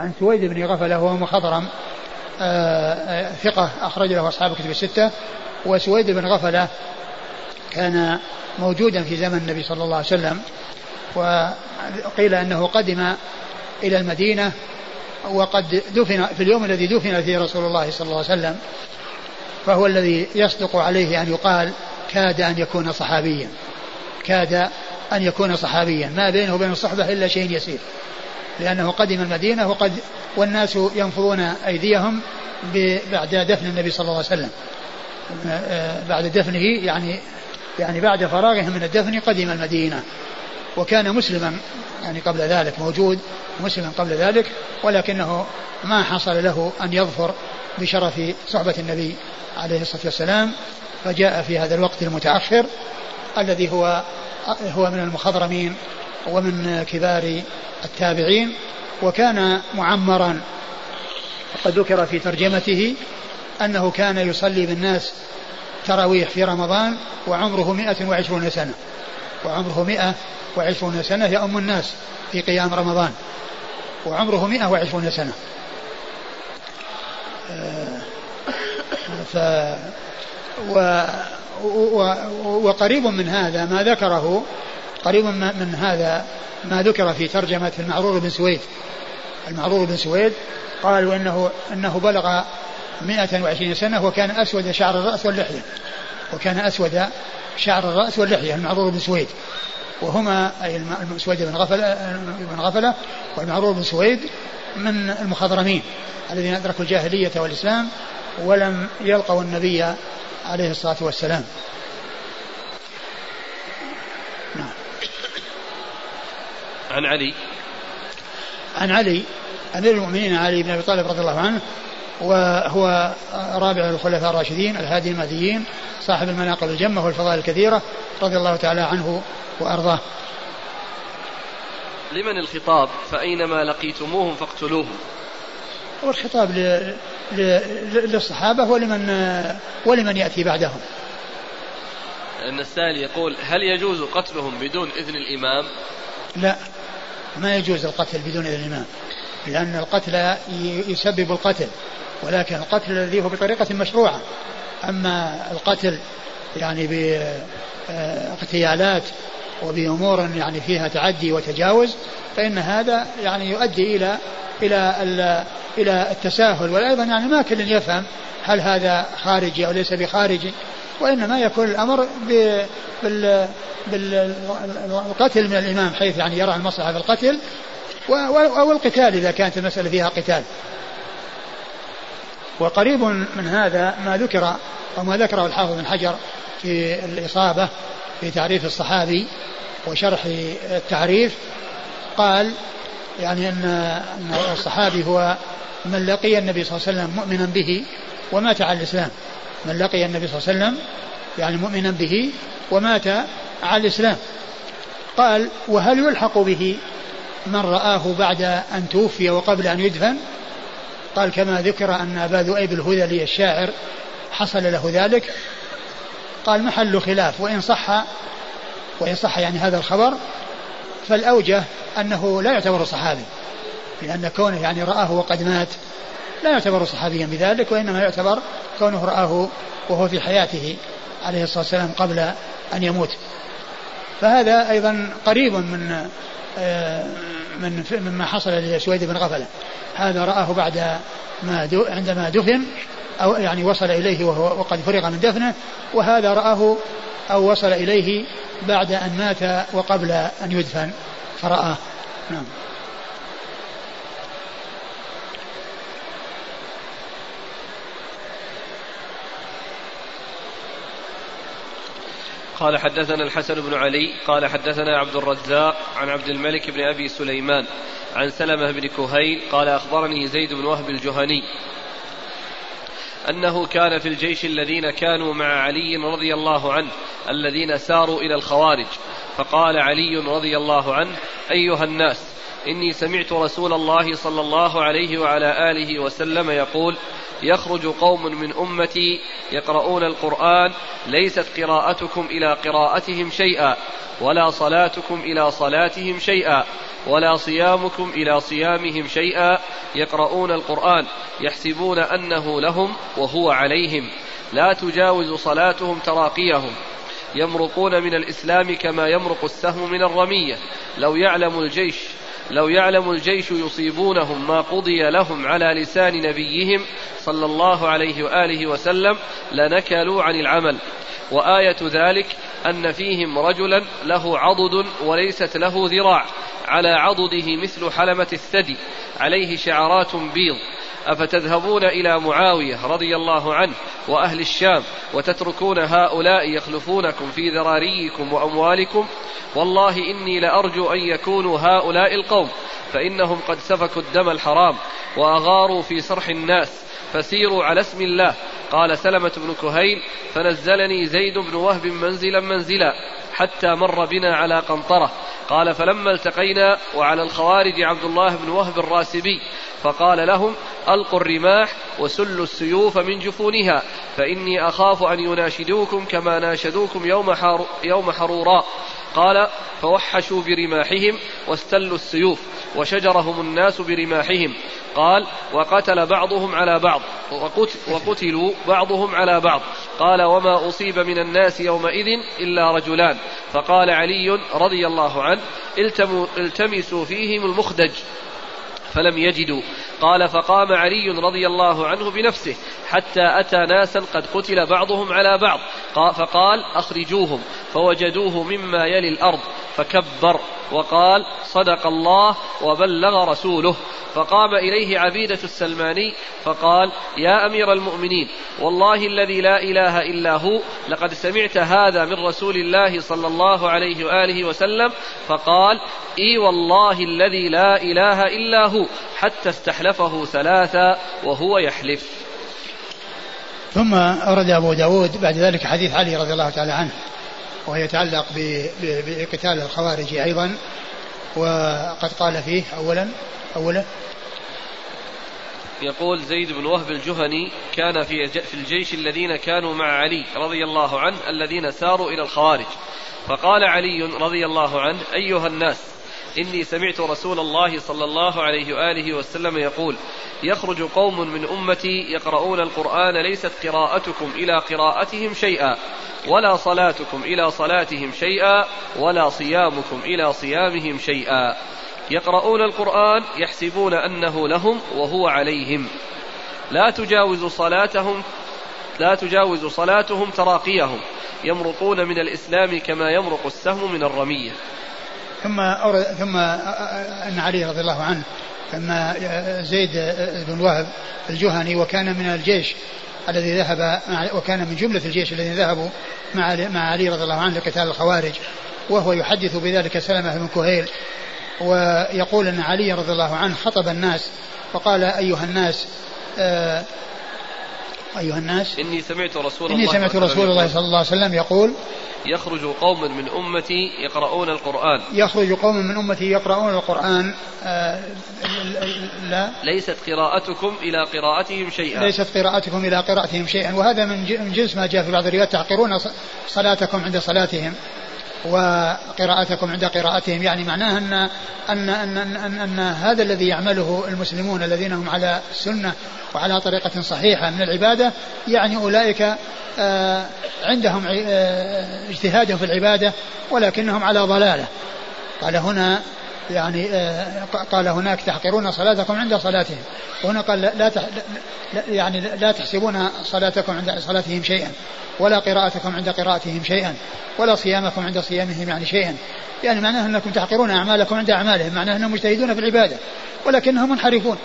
عن سويد بن غفلة وهو مخضرم آه، آه، ثقة أخرج له أصحاب كتب الستة. وسويد بن غفلة كان موجودا في زمن النبي صلى الله عليه وسلم وقيل أنه قدم إلى المدينة وقد دفن في اليوم الذي دفن فيه رسول الله صلى الله عليه وسلم فهو الذي يصدق عليه أن يقال كاد أن يكون صحابيا. كاد أن يكون صحابيا. ما بينه وبين الصحبة إلا شيء يسير. لأنه قدم المدينة وقد والناس ينفضون أيديهم بعد دفن النبي صلى الله عليه وسلم. بعد دفنه يعني يعني بعد فراغهم من الدفن قدم المدينة. وكان مسلما يعني قبل ذلك موجود مسلما قبل ذلك ولكنه ما حصل له أن يظفر بشرف صحبة النبي عليه الصلاة والسلام. فجاء في هذا الوقت المتأخر الذي هو هو من المخضرمين ومن كبار التابعين وكان معمرا. وقد ذكر في ترجمته أنه كان يصلي بالناس تراويح في رمضان وعمره مئة وعشرون سنة. وعمره مئة وعشرون سنة يؤم الناس في قيام رمضان. وعمره مئة وعشرون سنة. آه، ف و و وقريب من هذا ما ذكره قريب من هذا ما ذكر في ترجمة المعرور بن سويد. المعرور بن سويد قال وانه إنه بلغ 120 سنة وكان أسود شعر الرأس واللحية. وكان أسود شعر الرأس واللحية المعرور بن سويد. وهما أي سويد بن غفلة بن غفلة والمعرور بن سويد من المخضرمين الذين أدركوا الجاهلية والإسلام ولم يلقوا النبي عليه الصلاة والسلام. عن علي. عن علي أمير المؤمنين علي بن أبي طالب رضي الله عنه وهو رابع الخلفاء الراشدين الهادي المهديين صاحب المناقب الجمة والفضائل الكثيرة رضي الله تعالى عنه وأرضاه. لمن الخطاب؟ فأينما لقيتموهم فاقتلوهم. والخطاب ل... ل... للصحابة ولمن ولمن يأتي بعدهم. أن السائل يقول هل يجوز قتلهم بدون إذن الإمام؟ لا. ما يجوز القتل بدون إذن الإمام لأن القتل يسبب القتل ولكن القتل الذي هو بطريقة مشروعة. أما القتل يعني باغتيالات وبأمور يعني فيها تعدي وتجاوز فإن هذا يعني يؤدي إلى إلى إلى التساهل. وأيضا يعني ما كل يفهم هل هذا خارجي أو ليس بخارجي. وإنما يكون الأمر بال بالقتل من الإمام حيث يعني يرى المصلحة في القتل أو القتال إذا كانت المسألة فيها قتال. وقريب من هذا ما ذكر أو ما ذكره الحافظ بن حجر في الإصابة في تعريف الصحابي وشرح التعريف قال يعني أن الصحابي هو من لقي النبي صلى الله عليه وسلم مؤمنا به ومات على الإسلام. من لقي النبي صلى الله عليه وسلم يعني مؤمنا به ومات على الإسلام. قال وهل يلحق به من رآه بعد أن توفي وقبل أن يدفن؟ قال كما ذكر أن أبا ذؤيب الهذلي الشاعر حصل له ذلك. قال محل خلاف وإن صح وإن صح يعني هذا الخبر فالأوجه أنه لا يعتبر صحابي لأن كونه يعني رآه وقد مات لا يعتبر صحابيا بذلك وإنما يعتبر كونه رآه وهو في حياته عليه الصلاة والسلام قبل أن يموت. فهذا أيضا قريب من آه، من مما حصل لسويد بن غفلة. هذا رآه بعد ما عندما دفن أو يعني وصل إليه وهو وقد فرغ من دفنه وهذا رآه أو وصل إليه بعد أن مات وقبل أن يدفن. فرآه. نعم. قال حدثنا الحسن بن علي قال حدثنا عبد الرزاق عن عبد الملك بن أبي سليمان عن سلمة بن كهيل قال أخبرني زيد بن وهب الجهني أنه كان في الجيش الذين كانوا مع علي رضي الله عنه الذين ساروا إلى الخوارج فقال علي رضي الله عنه أيها الناس إني سمعت رسول الله صلى الله عليه وعلى آله وسلم يقول يخرج قوم من أمتي يقرؤون القرآن ليست قراءتكم إلى قراءتهم شيئا ولا صلاتكم إلى صلاتهم شيئا ولا صيامكم إلى صيامهم شيئا يقرؤون القرآن يحسبون أنه لهم وهو عليهم لا تجاوز صلاتهم تراقيهم يمرقون من الإسلام كما يمرق السهم من الرمية لو يعلم الجيش لو يعلم الجيش يصيبونهم ما قضي لهم على لسان نبيهم صلى الله عليه وآله وسلم لنكلوا عن العمل. وآية ذلك أن فيهم رجلا له عضد وليست له ذراع على عضده مثل حلمة الثدي عليه شعرات بيض. أفتذهبون إلى معاوية رضي الله عنه وأهل الشام وتتركون هؤلاء يخلفونكم في ذراريكم وأموالكم؟ والله إني لأرجو أن يكونوا هؤلاء القوم فإنهم قد سفكوا الدم الحرام وأغاروا في صرح الناس فسيروا على اسم الله. قال سلمة بن كهيل فنزلني زيد بن وهب منزلا منزلا حتى مر بنا على قنطرة. قال فلما التقينا وعلى الخوارج عبد الله بن وهب الراسبي فقال لهم ألقوا الرماح وسلوا السيوف من جفونها فإني أخاف أن يناشدوكم كما ناشدوكم يوم, حار يوم حروراء قال فوحشوا برماحهم واستلوا السيوف وشجرهم الناس برماحهم. قال وقتل بعضهم على بعض وقتلوا بعضهم على بعض. قال وما أصيب من الناس يومئذ إلا رجلان. فقال علي رضي الله عنه التمسوا فيهم المخدج فلم يجدوا. قال فقام علي رضي الله عنه بنفسه حتى أتى ناسا قد قتل بعضهم على بعض. فقال أخرجوهم. فوجدوه مما يلي الأرض فكبر وقال صدق الله وبلغ رسوله. فقام إليه عبيدة السلماني فقال يا أمير المؤمنين والله الذي لا إله إلا هو لقد سمعت هذا من رسول الله صلى الله عليه وآله وسلم فقال إي والله الذي لا إله إلا هو حتى استحلفه ثلاثا وهو يحلف. ثم أورد أبو داود بعد ذلك حديث علي رضي الله تعالى عنه. وهو يتعلق بقتال الخوارج أيضا. وقد قال فيه أولا أولا يقول زيد بن وهب الجهني كان في في الجيش الذين كانوا مع علي رضي الله عنه الذين ساروا إلى الخوارج. فقال علي رضي الله عنه أيها الناس إني سمعت رسول الله صلى الله عليه وآله وسلم يقول يخرج قوم من أمتي يقرؤون القرآن ليست قراءتكم إلى قراءتهم شيئا ولا صلاتكم إلى صلاتهم شيئا ولا صيامكم إلى صيامهم شيئا. يقرؤون القرآن يحسبون أنه لهم وهو عليهم. لا تجاوز صلاتهم لا تجاوز صلاتهم تراقيهم. يمرقون من الإسلام كما يمرق السهم من الرمية. ثم أورد ثم أن علي رضي الله عنه لما زيد بن وهب الجهني وكان من الجيش الذي ذهب وكان من جملة الجيش الذين ذهبوا مع مع علي رضي الله عنه لقتال الخوارج وهو يحدث بذلك سلمة بن كهيل ويقول أن علي رضي الله عنه خطب الناس وقال أيها الناس آه أيها الناس. إني سمعت رسول إني الله سمعت رسول الله صلى الله عليه وسلم يقول يخرج قوم من أمتي يقرؤون القرآن. يخرج قوم من أمتي يقرؤون القرآن آه لا. ليست قراءتكم إلى قراءتهم شيئا. ليست قراءتكم إلى قراءتهم شيئا. وهذا من جنس ما جاء في بعض الروايات تعقرون صلاتكم عند صلاتهم. وقراءتكم عند قراءتهم. يعني معناه أن أن أن, أن, أن, أن هذا الذي يعمله المسلمون الذين هم على السنة وعلى طريقة صحيحة من العبادة يعني أولئك آه، عندهم آه، اجتهاد في العبادة ولكنهم على ضلالة. قال هنا يعني آه، قال هناك تحقرون صلاتكم عند صلاتهم. وهنا قال لا يعني لا تحسبون صلاتكم عند صلاتهم شيئا ولا قراءتكم عند قراءتهم شيئا ولا صيامكم عند صيامهم يعني شيئا. يعني معناه أنكم تحقرون أعمالكم عند أعمالهم معناه أنهم مجتهدون في العبادة ولكنهم منحرفون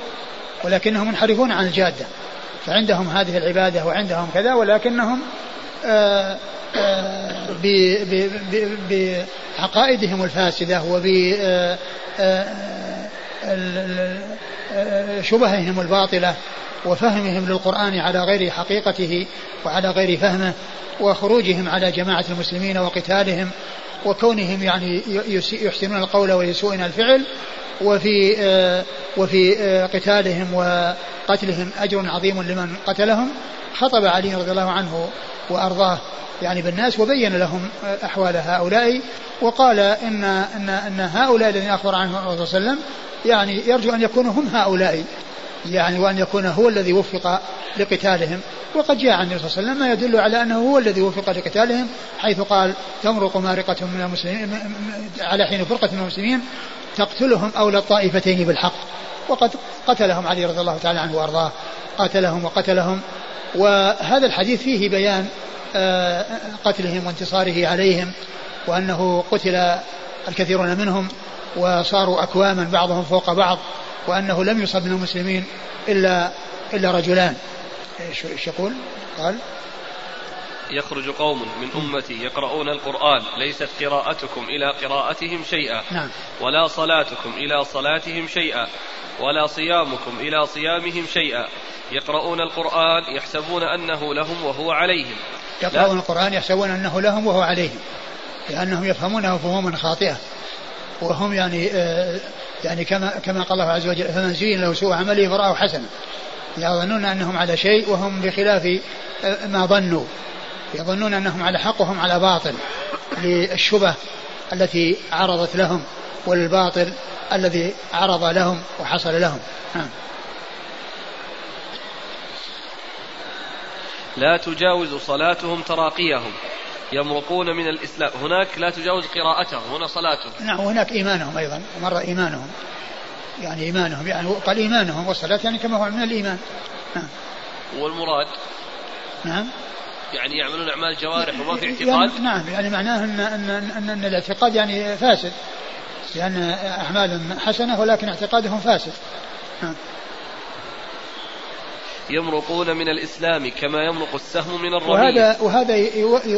ولكنهم منحرفون عن الجادة. فعندهم هذه العبادة وعندهم كذا ولكنهم آآ آآ بعقائدهم الفاسدة وب شبههم الباطلة وفهمهم للقرآن على غير حقيقته وعلى غير فهمه وخروجهم على جماعة المسلمين وقتالهم وكونهم يعني يحسنون القول ويسوءون الفعل وفي آه، وفي آه، قتالهم وقتلهم أجر عظيم لمن قتلهم. خطب علي رضي الله عنه وأرضاه يعني بالناس وبين لهم أحوال هؤلاء وقال إن إن إن هؤلاء الذين أخبر عنهم الرسول صلى الله عليه وسلم يعني يرجو أن يكونوا هم هؤلاء يعني وأن يكون هو الذي وفق لقتالهم. وقد جاء عن النبي صلى الله عليه وسلم ما يدل على أنه هو الذي وفق لقتالهم حيث قال تمرق مارقة من المسلمين على حين فرقة من المسلمين تقتلهم أولى الطائفتين بالحق. وقد قتلهم علي رضي الله تعالى عنه وأرضاه. قاتلهم وقتلهم. وهذا الحديث فيه بيان آه، قتلهم وانتصاره عليهم وأنه قتل الكثيرون منهم وصاروا أكواما بعضهم فوق بعض وأنه لم يصب من المسلمين إلا إلا رجلان. إيش يقول؟ قال يخرج قوم من أمتي يقرؤون القرآن ليست قراءتكم إلى قراءتهم شيئا نعم. ولا صلاتكم إلى صلاتهم شيئا ولا صيامكم إلى صيامهم شيئا. يقرؤون القرآن يحسبون أنه لهم وهو عليهم. يقرؤون القرآن يحسبون أنه لهم وهو عليهم لأنهم يفهمونه فهوما خاطئة وهم يعني آه يعني كما كما قال الله عز وجل فمن زين له سوء عمله فرآه حسنا. يظنون أنهم على شيء وهم بخلاف آه، ما ظنوا. يظنون أنهم على حق وهم على باطل للشبه التي عرضت لهم والباطل الذي عرض لهم وحصل لهم. نعم. لا تجاوز صلاتهم تراقيهم. يمرقون من الإسلام. هناك لا تجاوز قراءتهم هنا صلاتهم. نعم وهناك إيمانهم أيضا مر إيمانهم. يعني إيمانهم يعني قال إيمانهم والصلاة يعني كما هو من الإيمان. نعم. والمراد؟ نعم. يعني يعملون أعمال الجوارح وما في اعتقاد؟ يعني نعم يعني معناه أن, أن, أن, أن الاعتقاد يعني فاسد. لأن أعمالهم حسنة ولكن اعتقادهم فاسد. نعم. يمرقون من الإسلام كما يمرق السهم من الرمية وهذا وهذا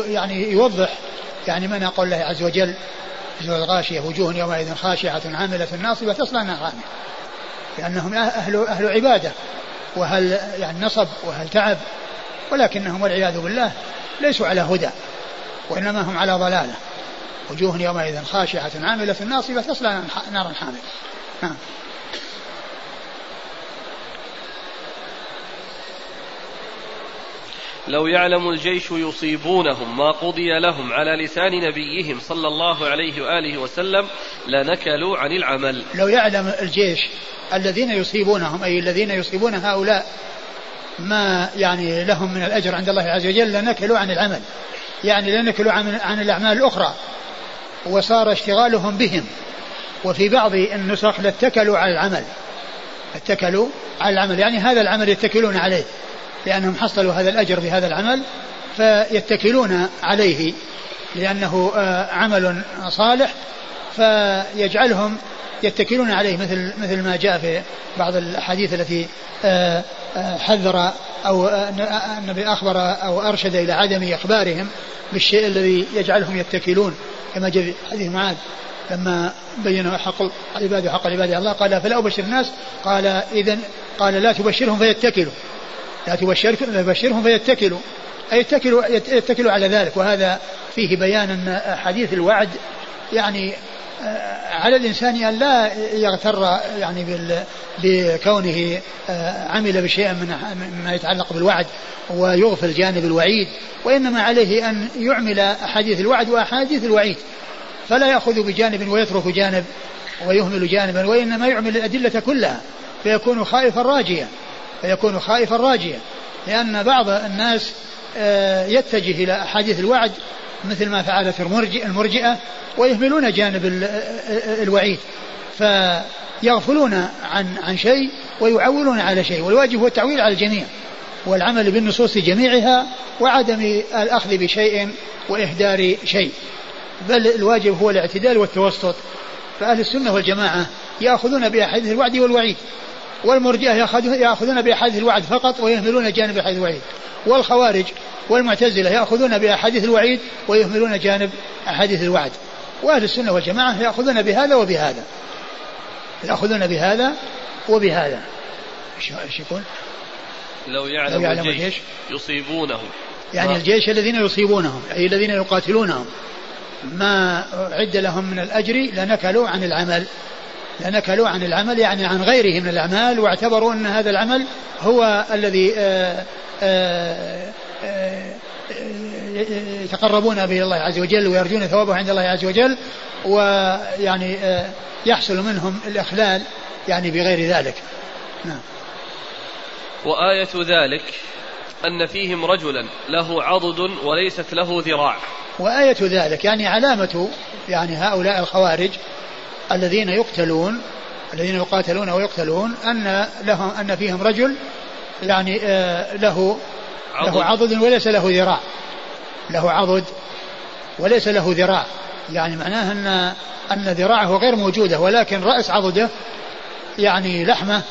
يعني يوضح يعني من قول الله عز وجل سورة الغاشية وجوه يومئذ خاشعة عاملة ناصبة تصلى نار لأنهم أهل أهل عبادة. وهل يعني نصب وهل تعب ولكنهم والعياذ بالله ليسوا على هدى وإنما هم على ضلالة. وجوه يومئذ خاشعة عاملة ناصبة تصلى نارا حامية نعم. لو يعلم الجيش يصيبونهم ما قضي لهم على لسان نبيهم صلى الله عليه وآله وسلم لنكلوا عن العمل. لو يعلم الجيش الذين يصيبونهم أي الذين يصيبون هؤلاء ما يعني لهم من الأجر عند الله عز وجل لنكلوا عن العمل. يعني لنكلوا عن, عن الأعمال الأخرى. وصار اشتغالهم بهم. وفي بعض النسخ لاتكلوا على العمل. اتكلوا على العمل. يعني هذا العمل يتكلون عليه. لأنهم حصلوا هذا الأجر بهذا العمل فيتكلون عليه. لأنه آه، عمل صالح فيجعلهم يتكلون عليه مثل مثل ما جاء في بعض الأحاديث التي آه، حذر أو النبي أخبر أو أرشد إلى عدم إخبارهم بالشيء الذي يجعلهم يتكلون كما جاء في حديث معاذ لما بين حق العباد وحق العباد الله قال فلا أبشر الناس؟ قال إذا قال لا تبشرهم فيتكلوا لا تبشرهم فيتكلوا. أي يتكلوا, يتكلوا على ذلك وهذا فيه بيان أن حديث الوعد يعني على الإنسان أن لا يغتر يعني بكونه آه، عمل بشيء من ما يتعلق بالوعد ويغفل جانب الوعيد وإنما عليه أن يعمل أحاديث الوعد وأحاديث الوعيد. فلا يأخذ بجانب ويترك جانب ويهمل جانبا وإنما يعمل الأدلة كلها فيكون خائفا راجيا فيكون خائفا راجيا لأن بعض الناس آه، يتجه إلى أحاديث الوعد مثل ما فعلت المرجئة ويهملون جانب الوعيد. فيغفلون عن عن شيء ويعولون على شيء. والواجب هو التعويل على الجميع. والعمل بالنصوص جميعها وعدم الأخذ بشيء وإهدار شيء. بل الواجب هو الاعتدال والتوسط. فأهل السنة والجماعة يأخذون بأحاديث الوعد والوعيد. والمرجئة يأخذون بأحاديث الوعد فقط ويهملون جانب أحاديث الوعيد. والخوارج والمعتزلة يأخذون بأحاديث الوعيد ويهملون جانب أحاديث الوعد. وأهل السنة والجماعة يأخذون بهذا وبهذا. يأخذون بهذا وبهذا. إيش يقول؟ لو يعلم, لو يعلم الجيش يصيبونهم. يعني الجيش الذين يصيبونهم أي الذين يقاتلونهم. ما عد لهم من الأجر لنكلوا عن العمل. لأن كلوا عن العمل يعني عن غيره من الأعمال واعتبروا أن هذا العمل هو الذي آآ آآ آآ يتقربون به الله عز وجل ويرجون ثوابه عند الله عز وجل ويعني يحصل منهم الإخلال يعني بغير ذلك. نعم. وآية ذلك أن فيهم رجلا له عضد وليست له ذراع. وآية ذلك يعني علامة يعني هؤلاء الخوارج الذين يقتلون الذين يقاتلون ويقتلون أن لهم أن فيهم رجل يعني آه له عضد. له عضد. وليس له ذراع. له عضد وليس له ذراع. يعني معناه أن أن ذراعه غير موجودة ولكن رأس عضده يعني لحمة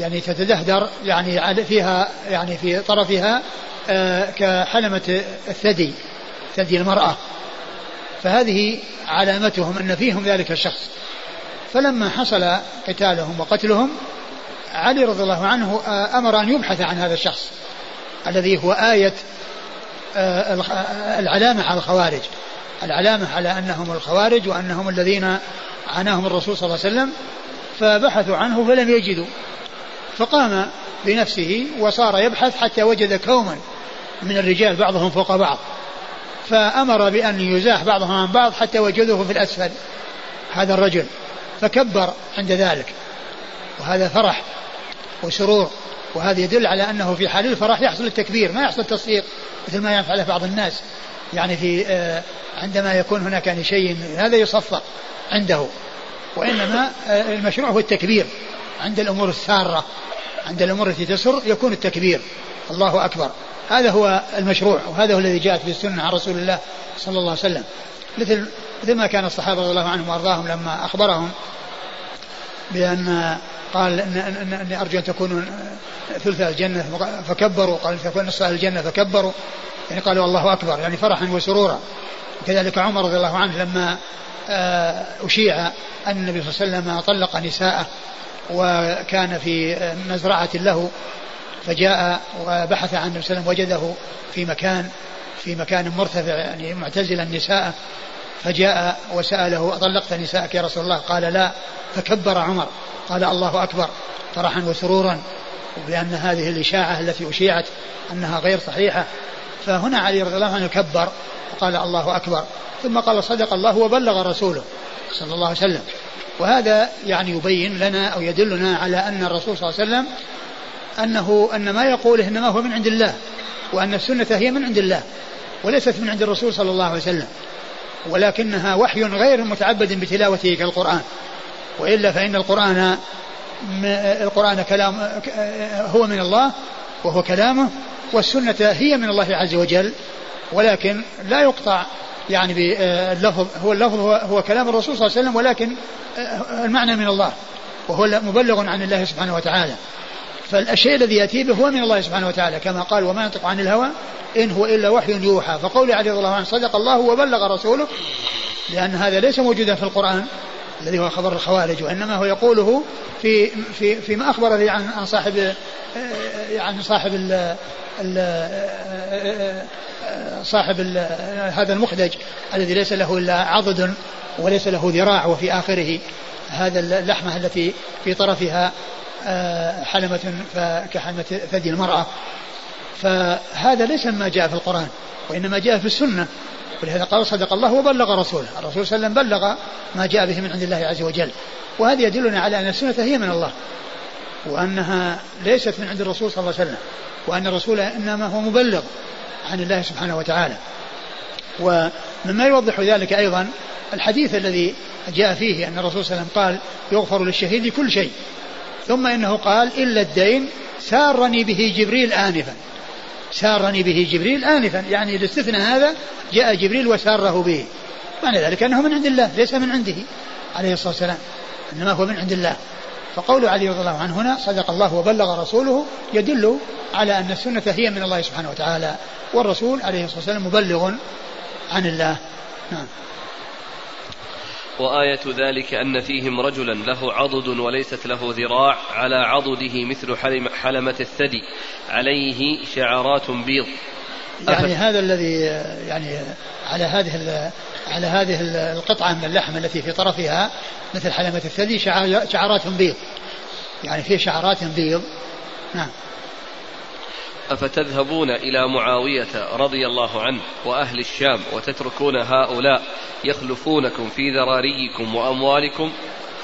يعني تتدهدر يعني فيها يعني في طرفها آه كحلمة الثدي ثدي المرأة. فهذه علامتهم أن فيهم ذلك الشخص. فلما حصل قتالهم وقتلهم علي رضي الله عنه آه، أمر أن يبحث عن هذا الشخص الذي هو آية آه، العلامة على الخوارج. العلامة على أنهم الخوارج وأنهم الذين عناهم الرسول صلى الله عليه وسلم فبحثوا عنه فلم يجدوا. فقام بنفسه وصار يبحث حتى وجد كوما من الرجال بعضهم فوق بعض. فأمر بأن يزاح بعضهم عن بعض حتى وجدوه في الأسفل هذا الرجل. فكبر عند ذلك. وهذا فرح وسرور وهذا يدل على أنه في حال الفرح يحصل التكبير ما يحصل التصفيق مثل ما يفعله بعض الناس. يعني في آه، عندما يكون هناك يعني شيء هذا يصفق عنده. وإنما آه، المشروع هو التكبير. عند الأمور السارة عند الأمور التي تسر يكون التكبير. الله أكبر. هذا هو المشروع وهذا هو الذي جاءت في السنة عن رسول الله صلى الله عليه وسلم. مثل مثل ما كان الصحابة رضي الله عنهم وأرضاهم لما أخبرهم بأن قال إن إني أرجو أن تكونوا ثلث الجنة فكبروا قال تكون نصف الجنة فكبروا. يعني قالوا الله أكبر يعني فرحا وسرورا. كذلك عمر رضي الله عنه لما آه، أشيع أن النبي صلى الله عليه وسلم طلق نساءه وكان في مزرعة له فجاء وبحث عن النبي صلى الله عليه وسلم وجده في مكان في مكان مرتفع يعني معتزلا نساءه فجاء وسأله أطلقت نساءك يا رسول الله؟ قال لا. فكبر عمر قال الله أكبر. فرحا وسرورا بأن هذه الإشاعة التي أشيعت أنها غير صحيحة. فهنا علي رضي الله عنه كبر وقال الله أكبر. ثم قال صدق الله وبلغ رسوله صلى الله عليه وسلم. وهذا يعني يبين لنا أو يدلنا على أن الرسول صلى الله عليه وسلم أنه أن ما يقوله إنما هو من عند الله. وأن السنة هي من عند الله وليست من عند الرسول صلى الله عليه وسلم ولكنها وحي غير متعبد بتلاوته كالقرآن وإلا فإن القرآن القرآن كلام هو من الله وهو كلامه والسنة هي من الله عز وجل ولكن لا يقطع يعني باللفظ هو اللفظ هو, هو كلام الرسول صلى الله عليه وسلم ولكن المعنى من الله وهو مبلغ عن الله سبحانه وتعالى. فالشيء الذي يأتي به هو من الله سبحانه وتعالى كما قال وما ينطق عن الهوى إن هو إلا وحي يوحى فقول عليه رضي الله عنه صدق الله وبلغ رسوله لأن هذا ليس موجودا في القرآن الذي هو خبر الخوارج وإنما هو يقوله في في فيما أخبر لي عن عن صاحب عن صاحب ال صاحب هذا المخدج الذي ليس له إلا عضد وليس له ذراع وفي آخره هذا اللحمة التي في طرفها آه، حلمة كحلمة ثدي المرأة. فهذا ليس ما جاء في القرآن وإنما جاء في السنة. ولهذا قال صدق الله وبلغ رسوله. الرسول صلى الله عليه وسلم بلغ ما جاء به من عند الله عز وجل. وهذا يدلنا على أن السنة هي من الله وأنها ليست من عند الرسول صلى الله عليه وسلم وأن الرسول إنما هو مبلغ عن الله سبحانه وتعالى. ومما يوضح ذلك أيضا الحديث الذي جاء فيه أن الرسول صلى الله عليه وسلم قال يغفر للشهيد كل شيء. ثم إنه قال إلا الدين سارني به جبريل آنفا. سارني به جبريل آنفا. يعني الاستثناء هذا جاء جبريل وساره به. معنى ذلك أنه من عند الله ليس من عنده عليه الصلاة والسلام. إنما هو من عند الله. فقول علي رضي الله عنه هنا صدق الله وبلغ رسوله يدل على أن السنة هي من الله سبحانه وتعالى. والرسول عليه الصلاة والسلام مبلغ عن الله. نعم. وآية ذلك أن فيهم رجلا له عضد وليست له ذراع على عضده مثل حلمة الثدي عليه شعرات بيض. يعني هذا الذي يعني على هذه على هذه القطعة من اللحم التي في طرفها مثل حلمة الثدي شعرات بيض. يعني في شعرات بيض. نعم. أفتذهبون إلى معاوية رضي الله عنه وأهل الشام وتتركون هؤلاء يخلفونكم في ذراريكم وأموالكم؟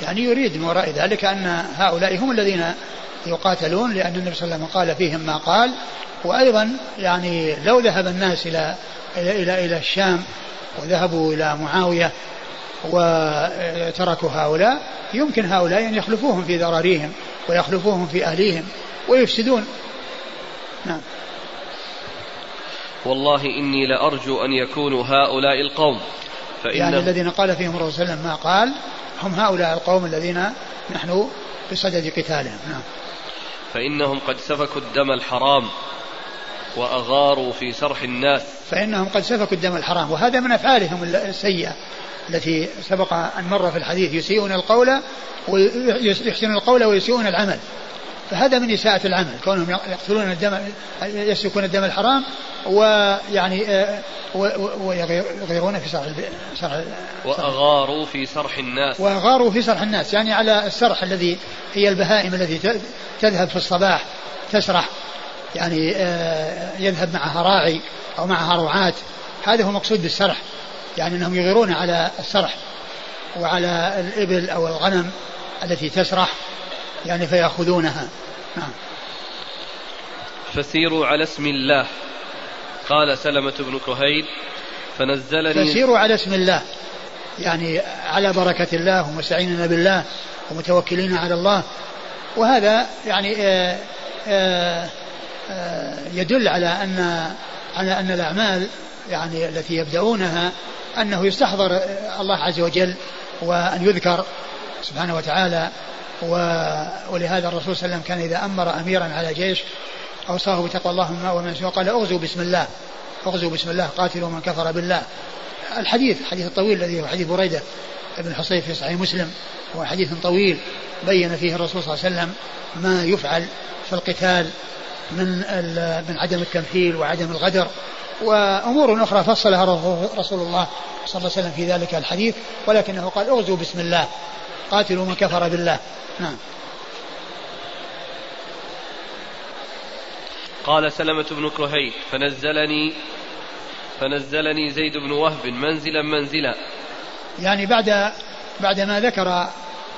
يعني يريد من وراء ذلك أن هؤلاء هم الذين يقاتلون لأن النبي صلى الله عليه وسلم قال فيهم ما قال. وأيضا يعني لو ذهب الناس إلى إلى إلى, إلى الشام وذهبوا إلى معاوية وتركوا هؤلاء يمكن هؤلاء أن يخلفوهم في ذراريهم ويخلفوهم في أهليهم ويفسدون نعم. والله إني لأرجو أن يكونوا هؤلاء القوم فإن يعني الذين قال فيهم الرسول صلى الله عليه وسلم ما قال هم هؤلاء القوم الذين نحن بصدد قتالهم. نعم. فإنهم قد سفكوا الدم الحرام وأغاروا في سرح الناس. فإنهم قد سفكوا الدم الحرام وهذا من أفعالهم السيئة التي سبق أن مر في الحديث يسيئون القول ويحسنون القول ويسيئون العمل. فهذا من إساءة العمل كونهم يقتلون الدم يسفكون الدم الحرام ويعني آه، ويغيرون في سرح سرح وأغاروا في سرح الناس. وأغاروا في سرح الناس يعني على السرح الذي هي البهائم التي تذهب في الصباح تسرح يعني آه، يذهب معها راعي أو معها رعاة هذا هو المقصود بالسرح يعني أنهم يغيرون على السرح وعلى الإبل أو الغنم التي تسرح يعني فيأخذونها. نعم. فسيروا على اسم الله. قال سلمة بن كهيل فنزلني فسيروا على اسم الله. يعني على بركة الله ومستعينين بالله ومتوكلين على الله. وهذا يعني آآ آه، آآ آه، آه، يدل على أن على أن الأعمال يعني التي يبدأونها أنه يستحضر الله عز وجل وأن يذكر سبحانه وتعالى ولهذا الرسول صلى الله عليه وسلم كان إذا أمر أميرا على جيش أوصاه بتقوى الله ومن سوى قال أغزوا بسم الله أغزوا بسم الله قاتلوا من كفر بالله. الحديث الحديث الطويل الذي هو حديث بريدة ابن حصين في صحيح مسلم هو حديث طويل بين فيه الرسول صلى الله عليه وسلم ما يفعل في القتال من من عدم التمثيل وعدم الغدر. وأمور أخرى فصلها رسول الله صلى الله عليه وسلم في ذلك الحديث ولكنه قال اغزوا بسم الله. قاتلوا من كفر بالله. نعم. قال سلمة بن كهيل فنزلني فنزلني زيد بن وهب منزلا منزلا. يعني بعد بعد ما ذكر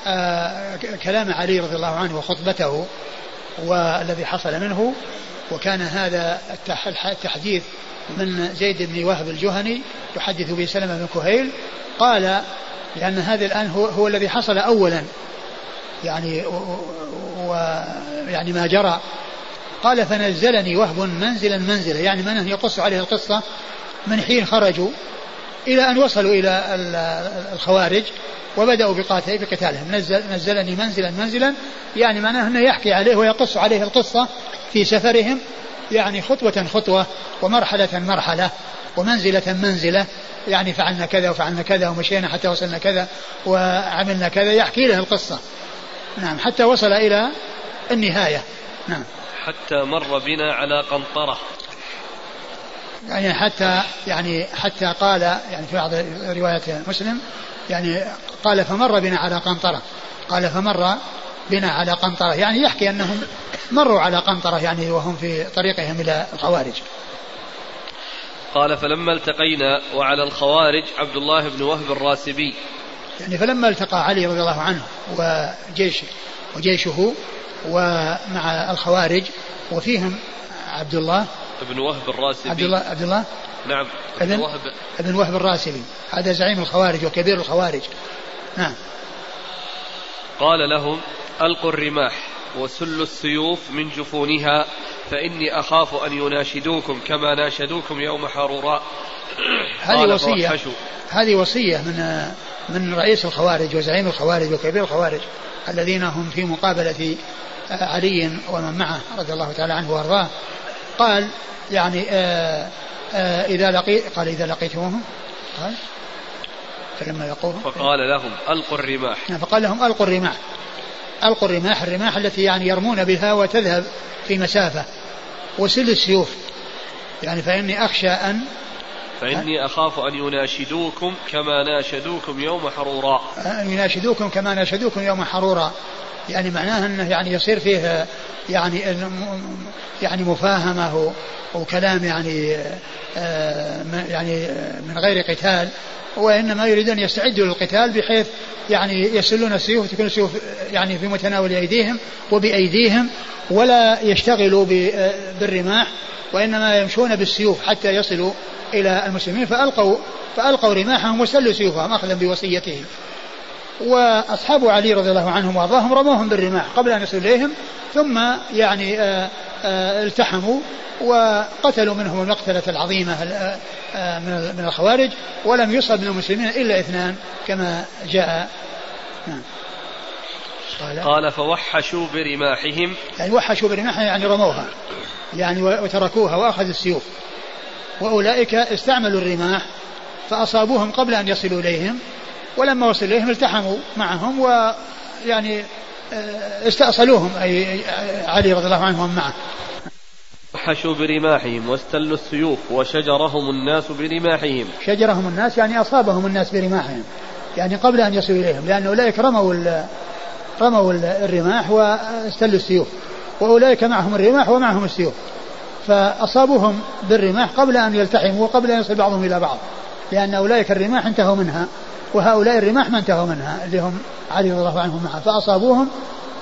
آه كلام علي رضي الله عنه وخطبته والذي حصل منه وكان هذا التحديث من زيد بن وهب الجهني يحدث به سلمة بن كهيل قال لأن هذا الآن هو, هو الذي حصل أولا. يعني ويعني ما جرى. قال فنزلني وهب منزلا منزلا. يعني من يقص عليه القصة من حين خرجوا إلى أن وصلوا إلى الخوارج وبدأوا بقتالهم. نزل نزلني منزلا منزلا. يعني معناه أنه يحكي عليه ويقص عليه القصة في سفرهم. يعني خطوة خطوة ومرحلة مرحلة ومنزلة منزلة. يعني فعلنا كذا وفعلنا كذا ومشينا حتى وصلنا كذا وعملنا كذا يحكي له القصة. نعم حتى وصل إلى النهاية. نعم. حتى مر بنا على قنطرة. يعني حتى يعني حتى قال يعني في بعض روايات مسلم يعني قال فمر بنا على قنطرة. قال فمر بنا على قنطرة. يعني يحكي أنهم مروا على قنطرة يعني وهم في طريقهم إلى الخوارج. قال فلما التقينا وعلى الخوارج عبد الله بن وهب الراسبي. يعني فلما التقى علي رضي الله عنه وجيش وجيشه ومع الخوارج وفيهم عبد الله ابن وهب الراسبي. عبد الله عبد الله؟ نعم ابن وهب. ابن وهب الراسبي. هذا زعيم الخوارج وكبير الخوارج. نعم. قال لهم ألقوا الرماح. وسلوا السيوف من جفونها فإني أخاف أن يناشدوكم كما ناشدوكم يوم حروراء هذه وصية. هذه وصية من من رئيس الخوارج وزعيم الخوارج وكبير الخوارج الذين هم في مقابلة علي ومن معه رضي الله تعالى عنه وأرضاه. قال يعني آآ آآ إذا لقي قال إذا لقيتموهم قال فلما يقول فقال لهم ألقوا الرماح. نعم، فقال لهم ألقوا الرماح. ألقوا الرماح الرماح التي يعني يرمون بها وتذهب في مسافة. وسل السيوف. يعني فإني أخشى أن فإني أخاف أن يناشدوكم كما ناشدوكم يوم حرورا. أن يناشدوكم كما ناشدوكم يوم حرورا. يعني معناه أنه يعني يصير فيه يعني يعني مفاهمة وكلام يعني آه، يعني من غير قتال. وإنما يريدون يستعدوا للقتال بحيث يعني يسلون السيوف وتكون السيوف يعني في متناول أيديهم وبأيديهم ولا يشتغلوا بالرماح. وإنما يمشون بالسيوف حتى يصلوا إلى المسلمين فألقوا فألقوا رماحهم وسلوا سيوفهم أخذا بوصيتهم. وأصحاب علي رضي الله عنهم وأرضاهم رموهم بالرماح قبل أن يصلوا إليهم ثم يعني آآ آآ التحموا وقتلوا منهم المقتلة العظيمة من الخوارج ولم يصب من المسلمين إلا اثنان كما جاء. نعم. قال, قال فوحشوا برماحهم. يعني وحشوا برماحهم يعني رموها. يعني وتركوها وأخذوا السيوف. وأولئك استعملوا الرماح فأصابوهم قبل أن يصلوا إليهم ولما وصلوا إليهم التحموا معهم ويعني آه، استأصلوهم أي علي رضي الله عنهم معه. وحشوا برماحهم واستلوا السيوف وشجرهم الناس برماحهم. شجرهم الناس يعني أصابهم الناس برماحهم يعني قبل أن يصلوا إليهم لأن أولئك رموا رموا الرماح واستلوا السيوف. وأولئك معهم الرماح ومعهم السيوف. فأصابوهم بالرماح قبل أن يلتحموا وقبل أن يصل بعضهم إلى بعض لأن أولئك الرماح انتهوا منها وهؤلاء الرماح ما انتهوا منها اللي هم علي رضي الله عنهم معه. فأصابوهم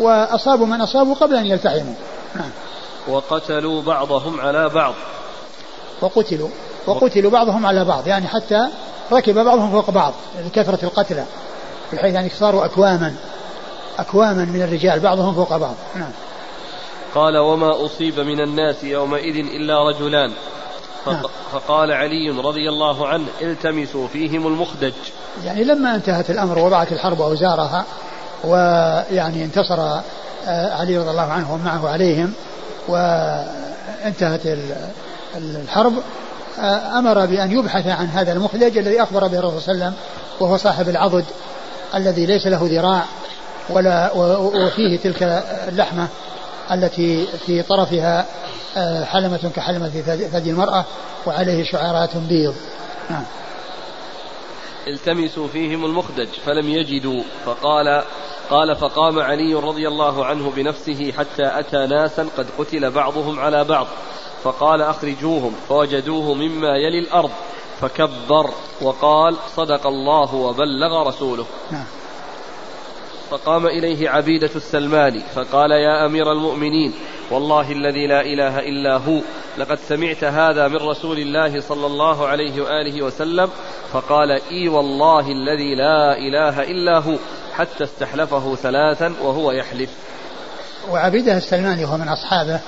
وأصابوا من أصابوا قبل أن يلتحموا. نعم. وقتلوا بعضهم على بعض. وقتلوا وقتلوا بعضهم على بعض يعني حتى ركب بعضهم فوق بعض لكثرة القتلى بحيث يعني صاروا أكواما أكواما من الرجال بعضهم فوق بعض. نعم. قال وما أصيب من الناس يومئذ إلا رجلان. نعم. فقال علي رضي الله عنه التمسوا فيهم المخدج. يعني لما انتهت الأمر وضعت الحرب أوزارها ويعني انتصر آه، علي رضي الله عنه ومعه عليهم وانتهت الحرب آه، أمر بأن يبحث عن هذا المخدج الذي أخبر به الرسول صلى الله عليه وسلم وهو صاحب العضد الذي ليس له ذراع ولا وفيه تلك اللحمة. التي في طرفها آه، حلمة كحلمة ثدي المرأة وعليه شعارات بيض. نعم. التمسوا فيهم المخدج فلم يجدوا. فقال قال فقام علي رضي الله عنه بنفسه حتى أتى ناسا قد قتل بعضهم على بعض. فقال أخرجوهم. فوجدوه مما يلي الأرض فكبر وقال صدق الله وبلغ رسوله. نعم. فقام إليه عبيدة السلماني فقال يا أمير المؤمنين والله الذي لا إله إلا هو لقد سمعت هذا من رسول الله صلى الله عليه وآله وسلم فقال إي والله الذي لا إله إلا هو حتى استحلفه ثلاثا وهو يحلف. وعبيدة السلماني وهو من أصحابه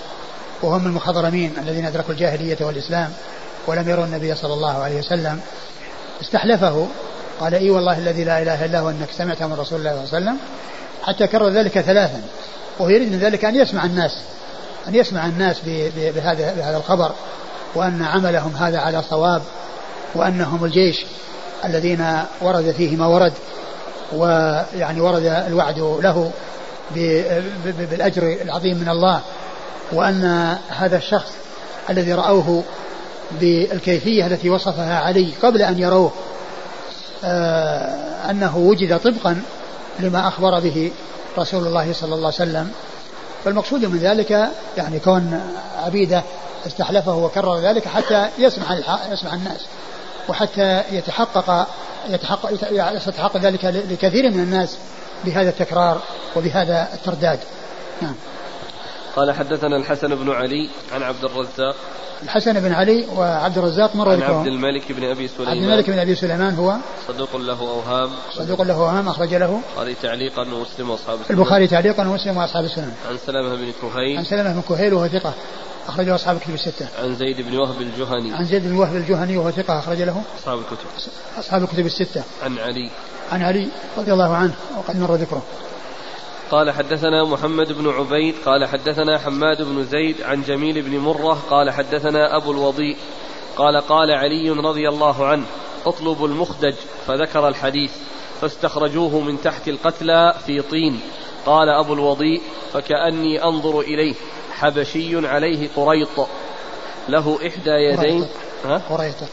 وهم المخضرمين الذين أدركوا الجاهلية والإسلام ولم يروا النبي صلى الله عليه وسلم استحلفه قال إي والله الذي لا إله إلا هو أنك سمعت من رسول الله صلى الله عليه وسلم. حتى كرر ذلك ثلاثا. وهو يريد من ذلك أن يسمع الناس أن يسمع الناس بهذا بهذا الخبر وأن عملهم هذا على صواب وأنهم الجيش الذين ورد فيه ما ورد ويعني ورد الوعد له بالأجر العظيم من الله. وأن هذا الشخص الذي رأوه بالكيفية التي وصفها علي قبل أن يروه أنه وجد طبقا لما أخبر به رسول الله صلى الله عليه وسلم. فالمقصود من ذلك يعني كون عبيدة استحلفه وكرر ذلك حتى يسمع يسمع الناس وحتى يتحقق يتحقق يتحقق ذلك لكثير من الناس بهذا التكرار وبهذا الترداد. نعم. قال حدثنا الحسن بن علي عن عبد الرزاق الحسن بن علي وعبد الرزاق مر عن عبد الملك بن أبي سليمان عبد الملك بن أبي سليمان هو صدوق له أوهام صدوق له أوهام أخرج له البخاري تعليقا ومسلم وأصحاب السنن البخاري تعليقا ومسلم وأصحاب السنن عن سلمه بن كهيل عن سلمه بن كهيل وهو ثقة أخرجه أصحاب الكتب الستة. عن زيد بن وهب الجهني. عن زيد بن وهب الجهني وهو ثقة أخرج له أصحاب الكتب. أصحاب الكتب الستة. عن علي. عن علي رضي الله عنه وقد مر ذكره. قال حدثنا محمد بن عبيد قال حدثنا حماد بن زيد عن جميل بن مرة قال حدثنا أبو الوضيء قال قال علي رضي الله عنه اطلبوا المخدج فذكر الحديث فاستخرجوه من تحت القتلى في طين قال أبو الوضيء فكأني أنظر إليه حبشي عليه قريط له إحدى يدين؟ قريطق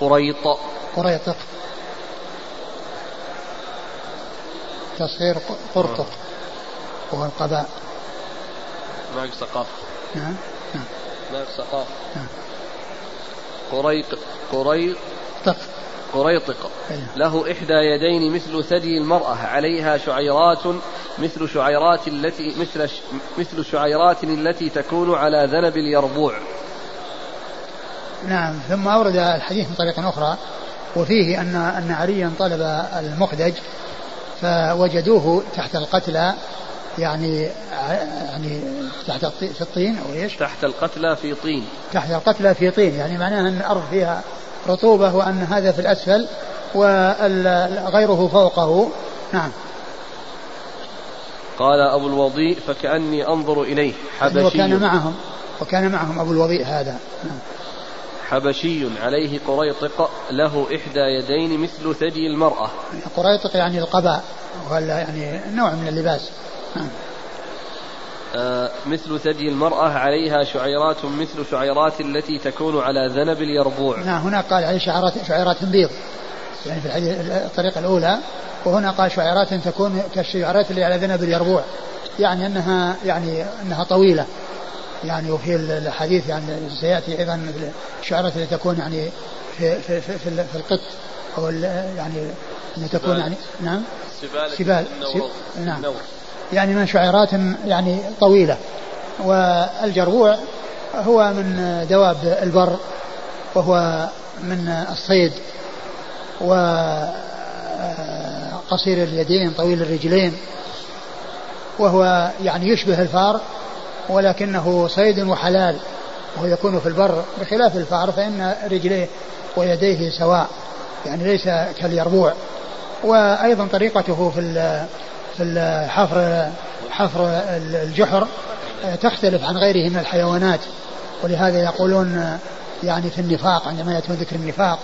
قريط. قريطق تصغير قرطق وهو القباء معك سقاف. نعم نعم. سقاف. نعم. قريط قريطق قريطق. إيه. له إحدى يدين مثل ثدي المرأة. عليها شعيرات مثل شعيرات التي مثل مثل شعيرات التي تكون على ذنب اليربوع. نعم ثم أورد الحديث من طريق أخرى وفيه أن أن عليا طلب المخدج فوجدوه تحت القتلى يعني يعني تحت في الطين أو إيش؟ تحت القتلى في طين. تحت القتلى في طين يعني معناها أن الأرض فيها رطوبة وأن هذا في الأسفل وغيره فوقه. نعم. قال أبو الوضيء فكأني أنظر إليه حبشي. وكان معهم وكان معهم أبو الوضيء هذا. نعم. حبشي عليه قريطق له إحدى يدين مثل ثدي المرأة. قريطق يعني القباء ولا يعني نوع من اللباس. آه مثل ثدي المرأة عليها شعيرات مثل شعيرات التي تكون على ذنب اليربوع. نعم هنا قال عليه شعيرات شعيرات بيض. يعني في الحديث الطريقة الأولى وهنا قال شعيرات تكون كالشعيرات اللي على ذنب اليربوع. يعني أنها يعني أنها طويلة. يعني وفي الحديث يعني سيأتي أيضا الشعرات التي تكون يعني في في في, في, في القط أو يعني ان تكون يعني نعم؟ سبال. نعم. يعني من شعيرات يعني طويلة والجربوع هو من دواب البر وهو من الصيد وقصير اليدين طويل الرجلين وهو يعني يشبه الفار ولكنه صيد وحلال وهو يكون في البر. بخلاف الفار فإن رجليه ويديه سواء يعني ليس كاليربوع. وأيضا طريقته في في الحفر حفر الجحر تختلف عن غيره من الحيوانات. ولهذا يقولون يعني في النفاق عندما يأتون ذكر النفاق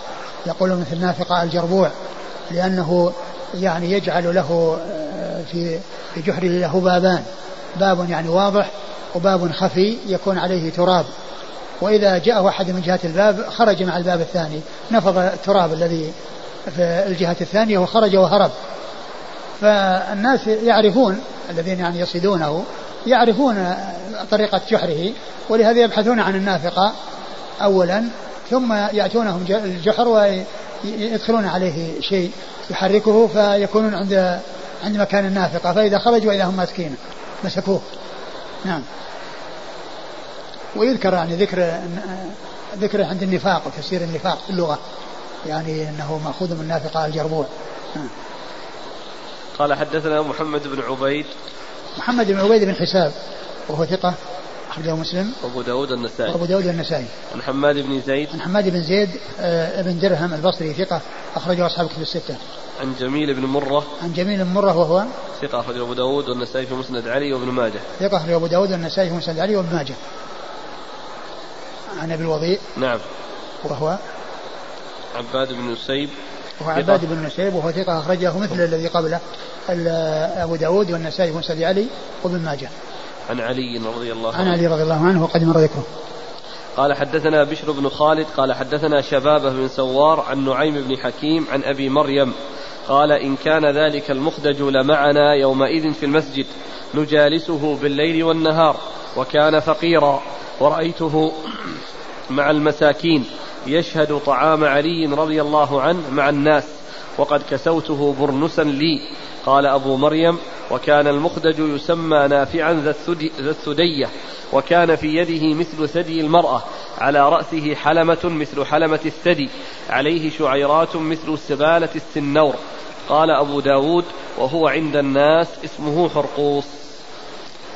يقولون مثل نافقة الجربوع لأنه يعني يجعل له في في جحره له بابان. باب يعني واضح وباب خفي يكون عليه تراب. وإذا جاءه أحد من جهة الباب خرج مع الباب الثاني. نفض التراب الذي في الجهة الثانية وخرج وهرب. فالناس يعرفون الذين يعني يصيدونه يعرفون طريقة جحره ولهذا يبحثون عن النافقة أولا ثم يأتونهم الجحر ويدخلون عليه شيء يحركه فيكونون عند عند مكان النافقة. فإذا خرجوا إذا هم ماسكينه مسكوه. نعم. ويذكر يعني ذكر ذكر عند النفاق وتفسير النفاق في اللغة يعني أنه مأخوذ من نافقة الجربوع. قال حدثنا محمد بن عبيد. محمد بن عبيد بن حساب وهو ثقة أخرجه مسلم. وأبو داود النسائي. وأبو داود النسائي. عن حماد بن زيد. عن حماد بن زيد آه، بن درهم البصري ثقة أخرجه أصحاب كتب الستة. عن جميل بن مرة. عن جميل بن مرة وهو؟ ثقة أخرجه أبو داود والنسائي في مسند علي وابن ماجه. ثقة أخرجه أبو داود والنسائي في مسند علي وابن ماجه. عن أبي الوضيء. نعم. وهو؟ عباد بن نسيب. وهو عباد بن نسيب وهو ثقة أخرجه مثل الذي قبله أبو داود والنسائي ومسند علي وابن ماجه. عن علي رضي الله عنه عن علي رضي الله عنه وقد مر ذكره. قال حدثنا بشر بن خالد قال حدثنا شبابة بن سوار عن نعيم بن حكيم عن أبي مريم. قال إن كان ذلك المخدج لمعنا يومئذ في المسجد نجالسه بالليل والنهار وكان فقيرا. ورأيته مع المساكين يشهد طعام علي رضي الله عنه مع الناس وقد كسوته برنسا لي. قال أبو مريم وكان المخدج يسمى نافعا ذا الثدية وكان في يده مثل ثدي المرأة على رأسه حلمة مثل حلمة الثدي عليه شعيرات مثل سبالة السنور. قال أبو داود وهو عند الناس اسمه حرقوس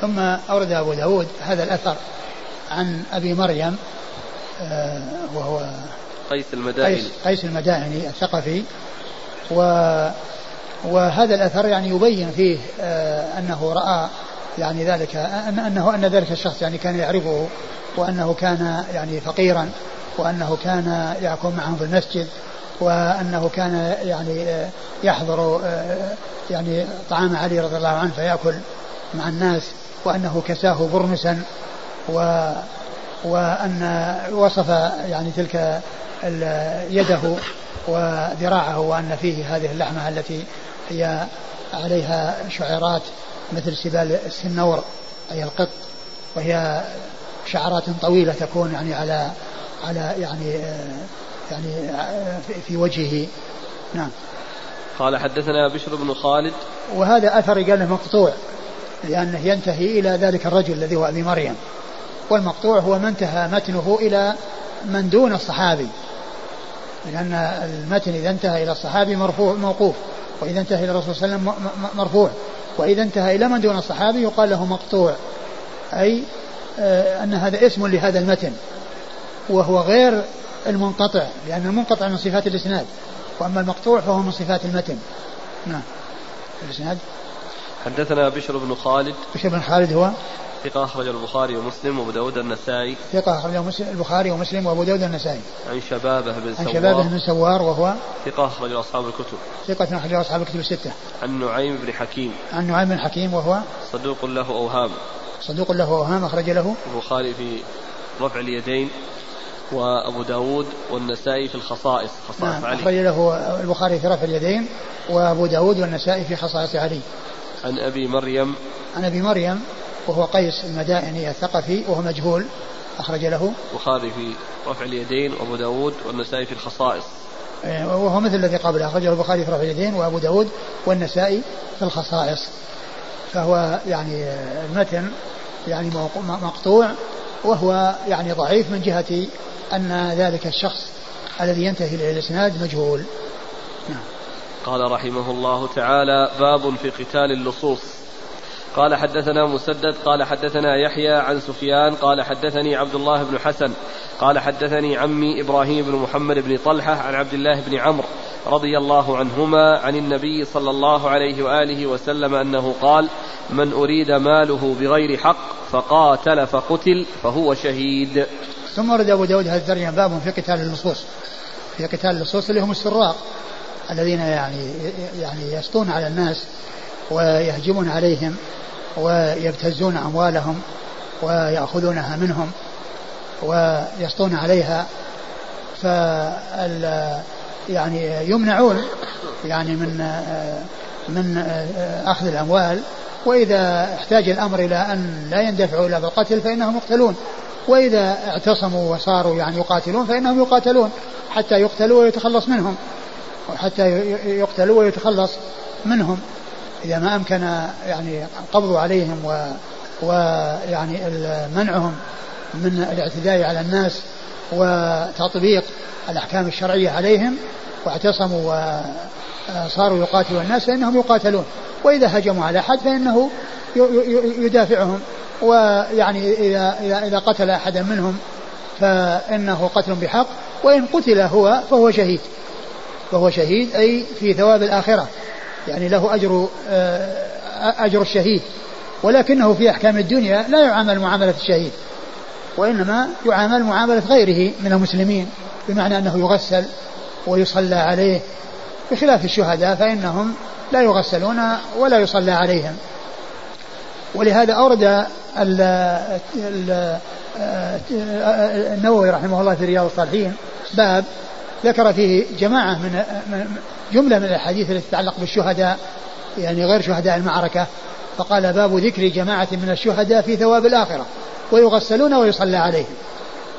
ثم أورد أبو داود هذا الأثر عن أبي مريم وهو قيس المدائني قيس, قيس المدائني الثقفي. و وهذا الأثر يعني يبين فيه آه، أنه رأى يعني ذلك أن ذلك الشخص يعني كان يعرفه وأنه كان يعني فقيرا وأنه كان يكون معهم في المسجد وأنه كان يعني يحضر يعني طعام علي رضي الله عنه فيأكل مع الناس وأنه كساه برنسا و وأن وصف يعني تلك يده وذراعه وأن فيه هذه اللحمة التي هي عليها شعيرات مثل سبال السنور أي القط وهي شعرات طويلة تكون يعني على على يعني يعني في وجهه. نعم. قال حدثنا بشر بن خالد. وهذا أثر قال مقطوع لأنه ينتهي إلى ذلك الرجل الذي هو أبي مريم. والمقطوع هو ما انتهى متنه إلى من دون الصحابي. لأن المتن إذا انتهى إلى الصحابي مرفوع موقوف وإذا انتهى إلى الرسول صلى الله عليه وسلم مرفوع. وإذا انتهى إلى من دون الصحابي يقال له مقطوع. أي آه، أن هذا اسم لهذا المتن. وهو غير المنقطع لأن المنقطع من صفات الإسناد. وأما المقطوع فهو من صفات المتن. نعم. الإسناد؟ حدثنا بشر بن خالد. بشر بن خالد هو؟ ثقة أخرج البخاري ومسلم وأبو داود النسائي. ثقة أخرج البخاري ومسلم وأبو داود النسائي. عن شبابه بن سوار عن شبابه بن سوار وهو ثقة أخرج أصحاب الكتب. ثقة أخرج أصحاب الكتب الستة. عن نعيم بن حكيم. عن نعيم بن حكيم وهو صدوق له أوهام. صدوق له أوهام أخرج له البخاري في رفع اليدين وأبو داود والنسائي في الخصائص خصائص نعم علي. أخرج له البخاري في رفع اليدين وأبو داود والنسائي في خصائص علي. عن أبي مريم. عن أبي مريم وهو قيس المدائني الثقفي وهو مجهول أخرج له. البخاري في رفع اليدين وأبو داود والنسائي في الخصائص. إيه، وهو مثل الذي قبله أخرجه البخاري في رفع اليدين وأبو داود والنسائي في الخصائص. فهو يعني المتن يعني مقطوع وهو يعني ضعيف من جهة أن ذلك الشخص الذي ينتهي إلى الإسناد مجهول. نعم. قال رحمه الله تعالى باب في قتال اللصوص. قال حدثنا مسدد قال حدثنا يحيى عن سفيان قال حدثني عبد الله بن حسن قال حدثني عمي إبراهيم بن محمد بن طلحة عن عبد الله بن عمرو رضي الله عنهما عن النبي صلى الله عليه وآله وسلم أنه قال من أريد ماله بغير حق فقاتل فقتل فهو شهيد. ثم ورد أبو داود هذا الترجمه باب في قتال اللصوص. في قتال اللصوص اللي هم السراق الذين يعني يعني يسطون على الناس ويهجمون عليهم ويبتزون أموالهم ويأخذونها منهم ويسطون عليها فال يعني يمنعون يعني من من أخذ الأموال وإذا احتاج الأمر إلى أن لا يندفعوا إلا بالقتل فإنهم يقتلون وإذا اعتصموا وصاروا يعني يقاتلون فإنهم يقاتلون حتى يقتلوا ويتخلص منهم حتى يقتلوا ويتخلص منهم. إذا ما أمكن يعني القبض عليهم و ويعني منعهم من الاعتداء على الناس وتطبيق الأحكام الشرعية عليهم واعتصموا وصاروا يقاتلوا الناس فإنهم يقاتلون. وإذا هجموا على أحد فإنه يدافعهم. ويعني إذا إذا قتل أحدا منهم فإنه قتل بحق وإن قتل هو فهو شهيد. فهو شهيد أي في ثواب الآخرة. يعني له أجر آه، أجر الشهيد. ولكنه في أحكام الدنيا لا يعامل معاملة الشهيد وإنما يعامل معاملة غيره من المسلمين بمعنى أنه يغسل ويصلى عليه. بخلاف الشهداء فإنهم لا يغسلون ولا يصلى عليهم. ولهذا أورد النووي رحمه الله في رياض الصالحين باب ذكر فيه جماعة من جملة من الأحاديث التي تتعلق بالشهداء يعني غير شهداء المعركة فقال باب ذكر جماعة من الشهداء في ثواب الآخرة ويغسلون ويصلى عليهم.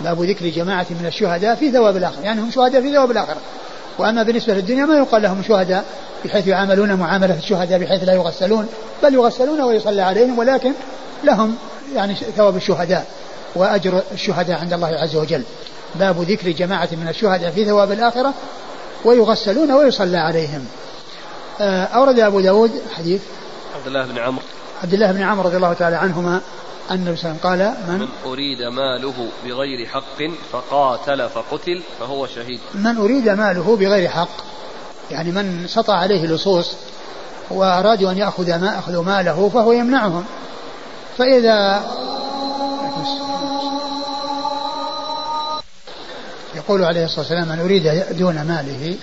باب ذكر جماعة من الشهداء في ثواب الآخرة يعني هم شهداء في ثواب الآخرة. وأما بالنسبة للدنيا ما يقال لهم شهداء بحيث يعاملون معاملة الشهداء بحيث لا يغسلون بل يغسلون ويصلى عليهم ولكن لهم يعني ثواب الشهداء وأجر الشهداء عند الله عز وجل. باب ذكر جماعة من الشهداء في ثواب الآخرة ويغسلون ويصلى عليهم. آه، أورد أبو داود حديث. عبد الله بن عمرو. عبد الله بن عمرو رضي الله تعالى عنهما أن النبي صلى الله عليه وسلم قال من, من أريد ماله بغير حق فقاتل فقتل فهو شهيد. من أريد ماله بغير حق يعني من سطع عليه لصوص وأرادوا أن يأخذ ما أخذوا ماله فهو يمنعهم. فإذا يقول عليه الصلاة والسلام من أريد دون ماله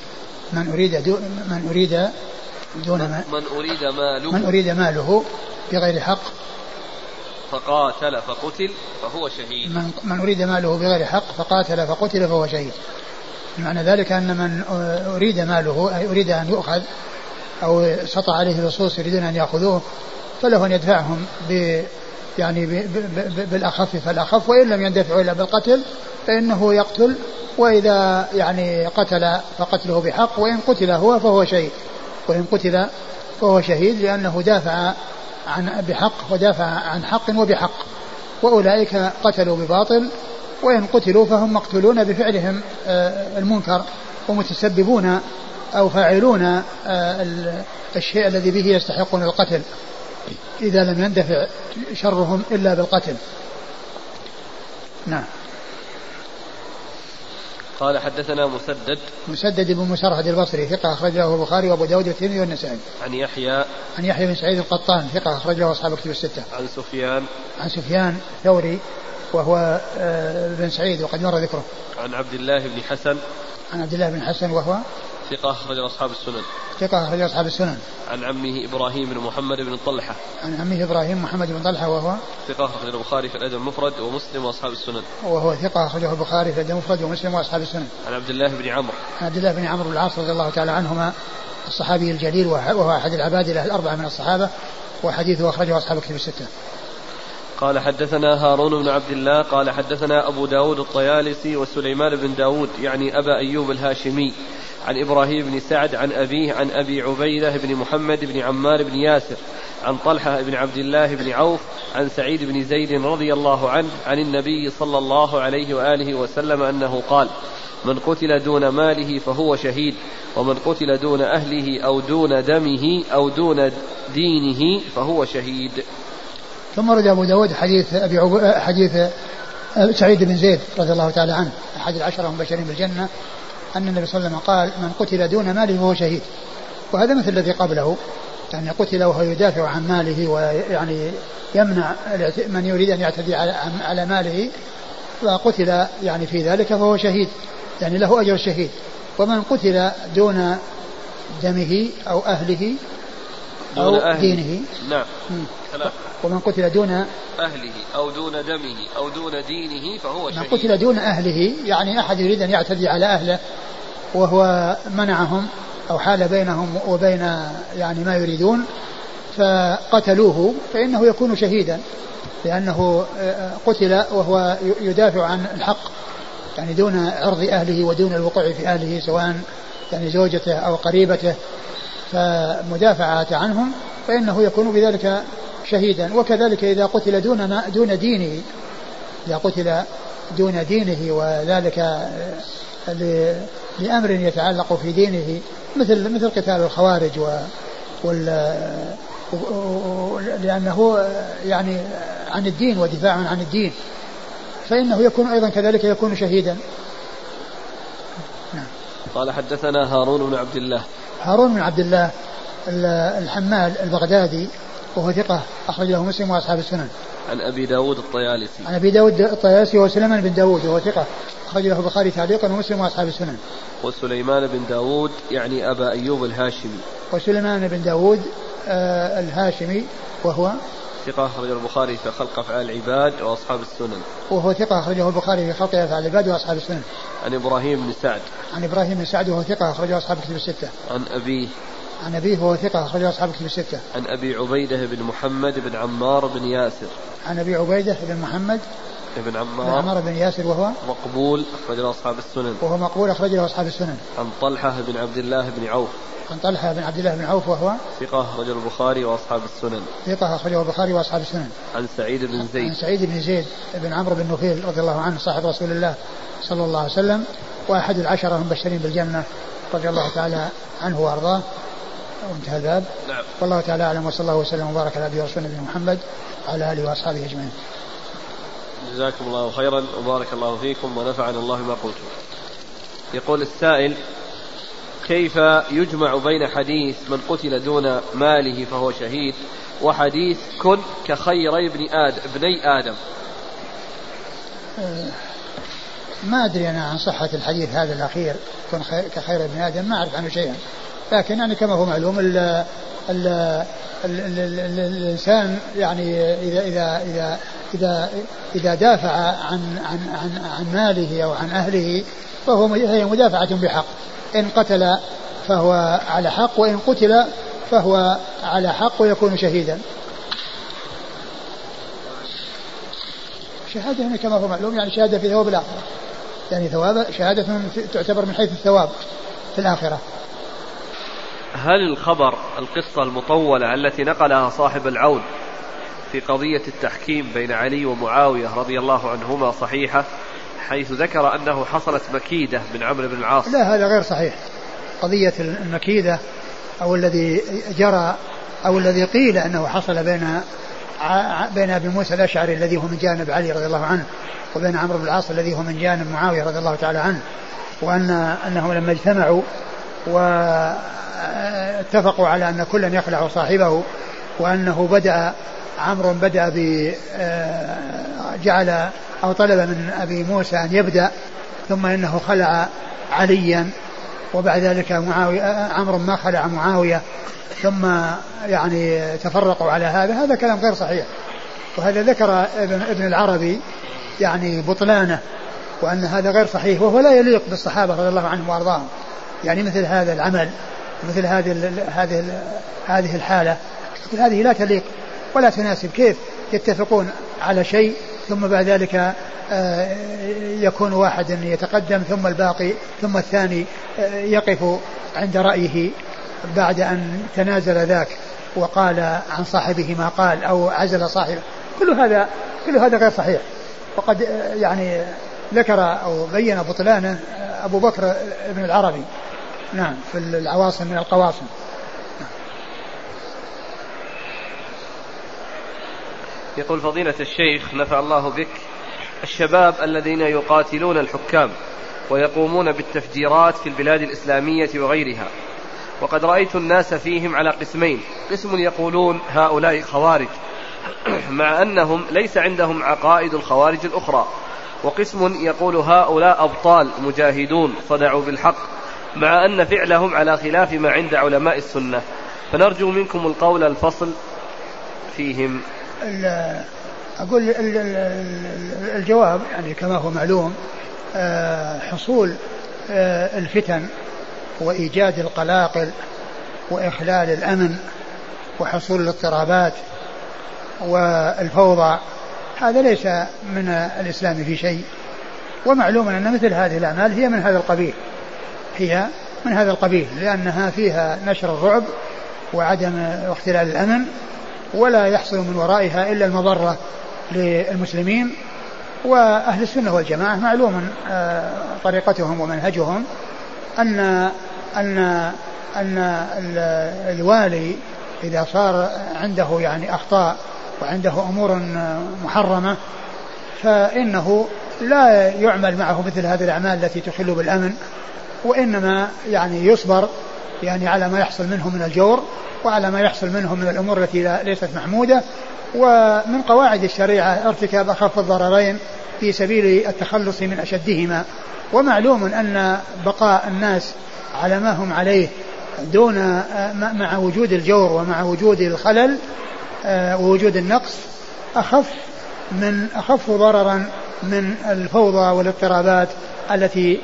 من أريد دون من أريد دون من أريد ماله. من أريد ماله بغير حق. فقاتل فقتل فهو شهيد. من, من أريد ماله بغير حق فقاتل فقتل فهو شهيد. معنى ذلك أن من أريد ماله أي أريد أن يؤخذ أو سطع عليه اللصوص يريدون أن يأخذوه فله أن يدفعهم يعني بالأخف فالأخف وإن لم يندفعوا إلا بالقتل فإنه يقتل وإذا يعني قتل فقتله بحق وإن قتل هو فهو شهيد. وإن قتل فهو شهيد لأنه دافع عن بحق ودافع عن حق وبحق. وأولئك قتلوا بباطل وإن قتلوا فهم مقتولون بفعلهم آه، المنكر ومتسببون أو فاعلون آه، الشيء الذي به يستحقون القتل. إذا لم يندفع شرهم إلا بالقتل نعم قال حدثنا مسدد مسدد بن مسرهد البصري ثقة أخرج له البخاري وأبو داود والترمذي والنسائي. عن يحيى عن يحيى بن سعيد القطان ثقة أخرج له أصحاب الكتب الستة. عن سفيان عن سفيان ثوري وهو آه، بن سعيد وقد مر ذكره. عن عبد الله بن حسن عن عبد الله بن حسن وهو ثقة أخرج أصحاب السنن. ثقة أخرج أصحاب السنن. عن عمه إبراهيم بن محمد بن طلحة. عن عمه إبراهيم محمد بن طلحة وهو ثقة أخرج البخاري في الأدب المفرد ومسلم وأصحاب السنن. وهو ثقة أخرجه البخاري في الأدب المفرد ومسلم وأصحاب السنن. عن عبد الله بن عمرو. عن عبد الله بن عمرو بن العاص رضي الله تعالى عنهما الصحابي الجليل وهو أحد العبادلة الأربعة من الصحابة وحديثه أخرجه أصحاب الكتب الستة. قال حدثنا هارون بن عبد الله قال حدثنا أبو داود الطيالسي وسليمان بن داود يعني أبا أيوب الهاشمي عن إبراهيم بن سعد عن أبيه عن أبي عبيدة بن محمد بن عمار بن ياسر عن طلحة بن عبد الله بن عوف عن سعيد بن زيد رضي الله عنه عن النبي صلى الله عليه وآله وسلم أنه قال من قتل دون ماله فهو شهيد ومن قتل دون أهله أو دون دمه أو دون دينه فهو شهيد. ثم رد أبو داود حديث أبي عب... حديث سعيد بن زيد رضي الله تعالى عنه أحد العشرة المبشرين بالجنة أن النبي صلى الله عليه وسلم قال من قتل دون ماله فهو شهيد. وهذا مثل الذي قبله يعني قتل وهو يدافع عن ماله ويعني يمنع من يريد أن يعتدي على, على ماله فقتل يعني في ذلك فهو شهيد يعني له أجر الشهيد ومن قتل دون دمه أو أهله أو دون أهله. دينه. نعم. ومن قتل دون أهله أو دون دمه أو دون دينه فهو شهيد. من قتل دون أهله يعني أحد يريد أن يعتدي على أهله وهو منعهم أو حال بينهم وبين يعني ما يريدون فقتلوه فإنه يكون شهيدا لأنه قتل وهو يدافع عن الحق يعني دون عرض أهله ودون الوقوع في أهله سواء يعني زوجته أو قريبته. فمدافعة عنهم فإنه يكون بذلك شهيدا. وكذلك إذا قتل دون دون دينه إذا قتل دون دينه وذلك لأمر يتعلق في دينه مثل مثل قتال الخوارج و وال لأنه يعني عن الدين ودفاع عن الدين. فإنه يكون أيضا كذلك يكون شهيدا. نعم. قال حدثنا هارون بن عبد الله. هارون بن عبد الله الحمال البغدادي وهو ثقة أخرج له مسلم وأصحاب السنن. عن أبي داود الطيالسي. عن أبي داود الطيالسي وهو سليمان بن داود وهو ثقة أخرج له البخاري تعليقا ومسلم وأصحاب السنن. وسليمان بن داود يعني أبا أيوب الهاشمي. وسليمان بن داود آه الهاشمي وهو ثقة أخرجه البخاري في خلق أفعال العباد وأصحاب السنن. وهو ثقة أخرجه البخاري في خلق أفعال العباد وأصحاب السنن. عن إبراهيم بن سعد. عن إبراهيم بن سعد وهو ثقة أخرجه أصحاب الكتب الستة. عن أبيه. عن أبيه وهو ثقة أخرجه أصحاب الكتب الستة. عن أبي عبيدة بن محمد بن عمار بن ياسر. عن أبي عبيدة بن محمد بن عمار. بن عمار بن ياسر وهو مقبول أخرج له أصحاب السنن. وهو مقبول أخرج له أصحاب السنن. عن طلحة بن عبد الله بن عوف. عن طلحة بن عبد الله بن عوف وهو ثقة رجل البخاري وأصحاب السنن. ثقة أخرجه البخاري وأصحاب السنن. عن سعيد بن زيد. عن سعيد بن زيد بن عمرو بن نفيل رضي الله عنه صاحب رسول الله صلى الله عليه وسلم وأحد العشرة المبشرين بالجنة رضي الله تعالى عنه وأرضاه. وانتهى الباب. نعم. والله تعالى أعلم وصلى الله وسلم وبارك على نبينا ورسولنا محمد وعلى آله وأصحابه أجمعين. جزاكم الله خيرا وبارك الله فيكم ونفعنا الله ما قلتم. يقول السائل كيف يجمع بين حديث من قتل دون ماله فهو شهيد وحديث كن كخيري ابن آدم ابني آدم؟ آه، ما أدري أنا عن صحة الحديث هذا الأخير كن كخير ابن آدم ما أعرف عنه شيئا. لكن يعني كما هو معلوم ال ال ال ال الإنسان يعني اذا اذا اذا اذا إذا دافع عن عن عن عن ماله أو عن أهله فهو هي مدافعة بحق. إن قتل فهو على حق وإن قتل فهو على حق ويكون شهيدا. شهادة هنا كما هو معلوم يعني شهادة في ثواب الآخرة. يعني ثواب شهادة تعتبر من حيث الثواب في الآخرة. هل الخبر القصة المطولة التي نقلها صاحب العون في قضية التحكيم بين علي ومعاوية رضي الله عنهما صحيحة حيث ذكر أنه حصلت مكيدة من عمرو بن العاص؟ لا هذا غير صحيح. قضية المكيدة أو الذي جرى أو الذي قيل أنه حصل بين بين أبي موسى الأشعري الذي هو من جانب علي رضي الله عنه وبين عمرو بن العاص الذي هو من جانب معاوية رضي الله تعالى عنه وان أنهم لما اجتمعوا واتفقوا على أن كلا يخلع صاحبه وأنه بدأ عمرو بدأ ب جعل أو طلب من أبي موسى أن يبدأ ثم إنه خلع عليا. وبعد ذلك معاوية عمرو ما خلع معاوية ثم يعني تفرقوا على هذا. هذا كلام غير صحيح. وهذا ذكر ابن, ابن العربي يعني بطلانة وأن هذا غير صحيح وهو لا يليق بالصحابة رضي الله عنهم وأرضاهم. يعني مثل هذا العمل. مثل هذه هذه هذه الحالة. مثل هذه لا تليق ولا تناسب. كيف يتفقون على شيء ثم بعد ذلك آه، يكون واحد يتقدم ثم الباقي ثم الثاني آه، يقف عند رأيه بعد أن تنازل ذاك وقال عن صاحبه ما قال أو عزل صاحبه. كل هذا كل هذا غير صحيح. وقد يعني ذكر أو بين بطلانه أبو بكر بن العربي نعم في العواصم من القواصم. يقول فضيلة الشيخ نفع الله بك. الشباب الذين يقاتلون الحكام ويقومون بالتفجيرات في البلاد الإسلامية وغيرها وقد رأيت الناس فيهم على قسمين. قسم يقولون هؤلاء خوارج مع أنهم ليس عندهم عقائد الخوارج الأخرى وقسم يقول هؤلاء أبطال مجاهدون صدعوا بالحق. مع أن فعلهم على خلاف ما عند علماء السنة. فنرجو منكم القول الفصل فيهم. أقول الجواب يعني كما هو معلوم آه، حصول آه، الفتن وإيجاد القلاقل وإخلال الأمن وحصول الاضطرابات والفوضى هذا ليس من الإسلام في شيء. ومعلوم أن مثل هذه الأعمال هي من هذا القبيل. هي من هذا القبيل لأنها فيها نشر الرعب وعدم اختلال الأمن ولا يحصل من ورائها إلا المضرة للمسلمين وأهل السنة والجماعة. معلوم آه، طريقتهم ومنهجهم أن أن أن الوالي إذا صار عنده يعني أخطاء وعنده أمور محرمة فإنه لا يعمل معه مثل هذه الأعمال التي تخل بالأمن. وإنما يعني يصبر يعني على ما يحصل منه من الجور وعلى ما يحصل منه من الأمور التي ليست محمودة. ومن قواعد الشريعة ارتكاب أخف الضررين في سبيل التخلص من أشدهما. ومعلوم أن بقاء الناس على ما هم عليه دون مع وجود الجور ومع وجود الخلل آه، ووجود النقص أخف من أخف ضررا من الفوضى والاضطرابات التي آه،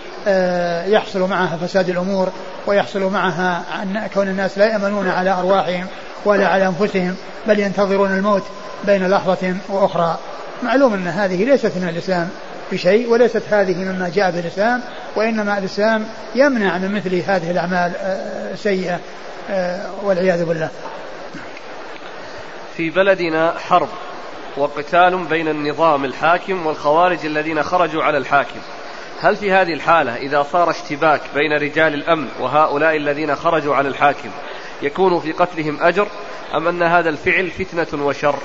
يحصل معها فساد الأمور ويحصل معها أن كون الناس لا يأمنون على أرواحهم ولا على أنفسهم بل ينتظرون الموت بين لحظة وأخرى. معلوم أن هذه ليست من الإسلام بشيء وليست هذه مما جاء بالإسلام وإنما الإسلام يمنع من مثل هذه الأعمال آه، السيئة آه، والعياذ بالله. في بلدنا حرب وقتال بين النظام الحاكم والخوارج الذين خرجوا على الحاكم. هل في هذه الحالة إذا صار اشتباك بين رجال الأمن وهؤلاء الذين خرجوا على الحاكم يكون في قتلهم أجر أم أن هذا الفعل فتنة وشر؟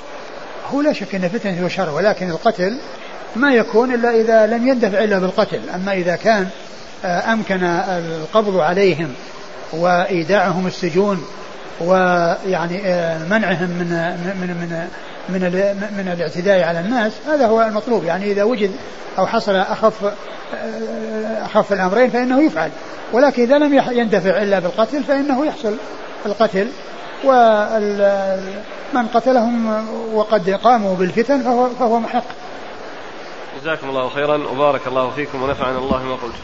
هو لا شك أنه فتنة وشر ولكن القتل ما يكون إلا إذا لم يندفع إلا بالقتل. أما إذا كان آه، أمكن القبض عليهم وإيداعهم السجون ويعني آه، منعهم من من من من من الاعتداء على الناس هذا هو المطلوب. يعني إذا وجد أو حصل أخف آه، أخف الأمرين فإنه يفعل. ولكن إذا لم يندفع إلا بالقتل فإنه يحصل القتل. ومن قتلهم وقد قاموا بالفتن فهو, فهو محق. جزاكم الله خيرا. وبارك الله فيكم ونفعنا الله ما قلت.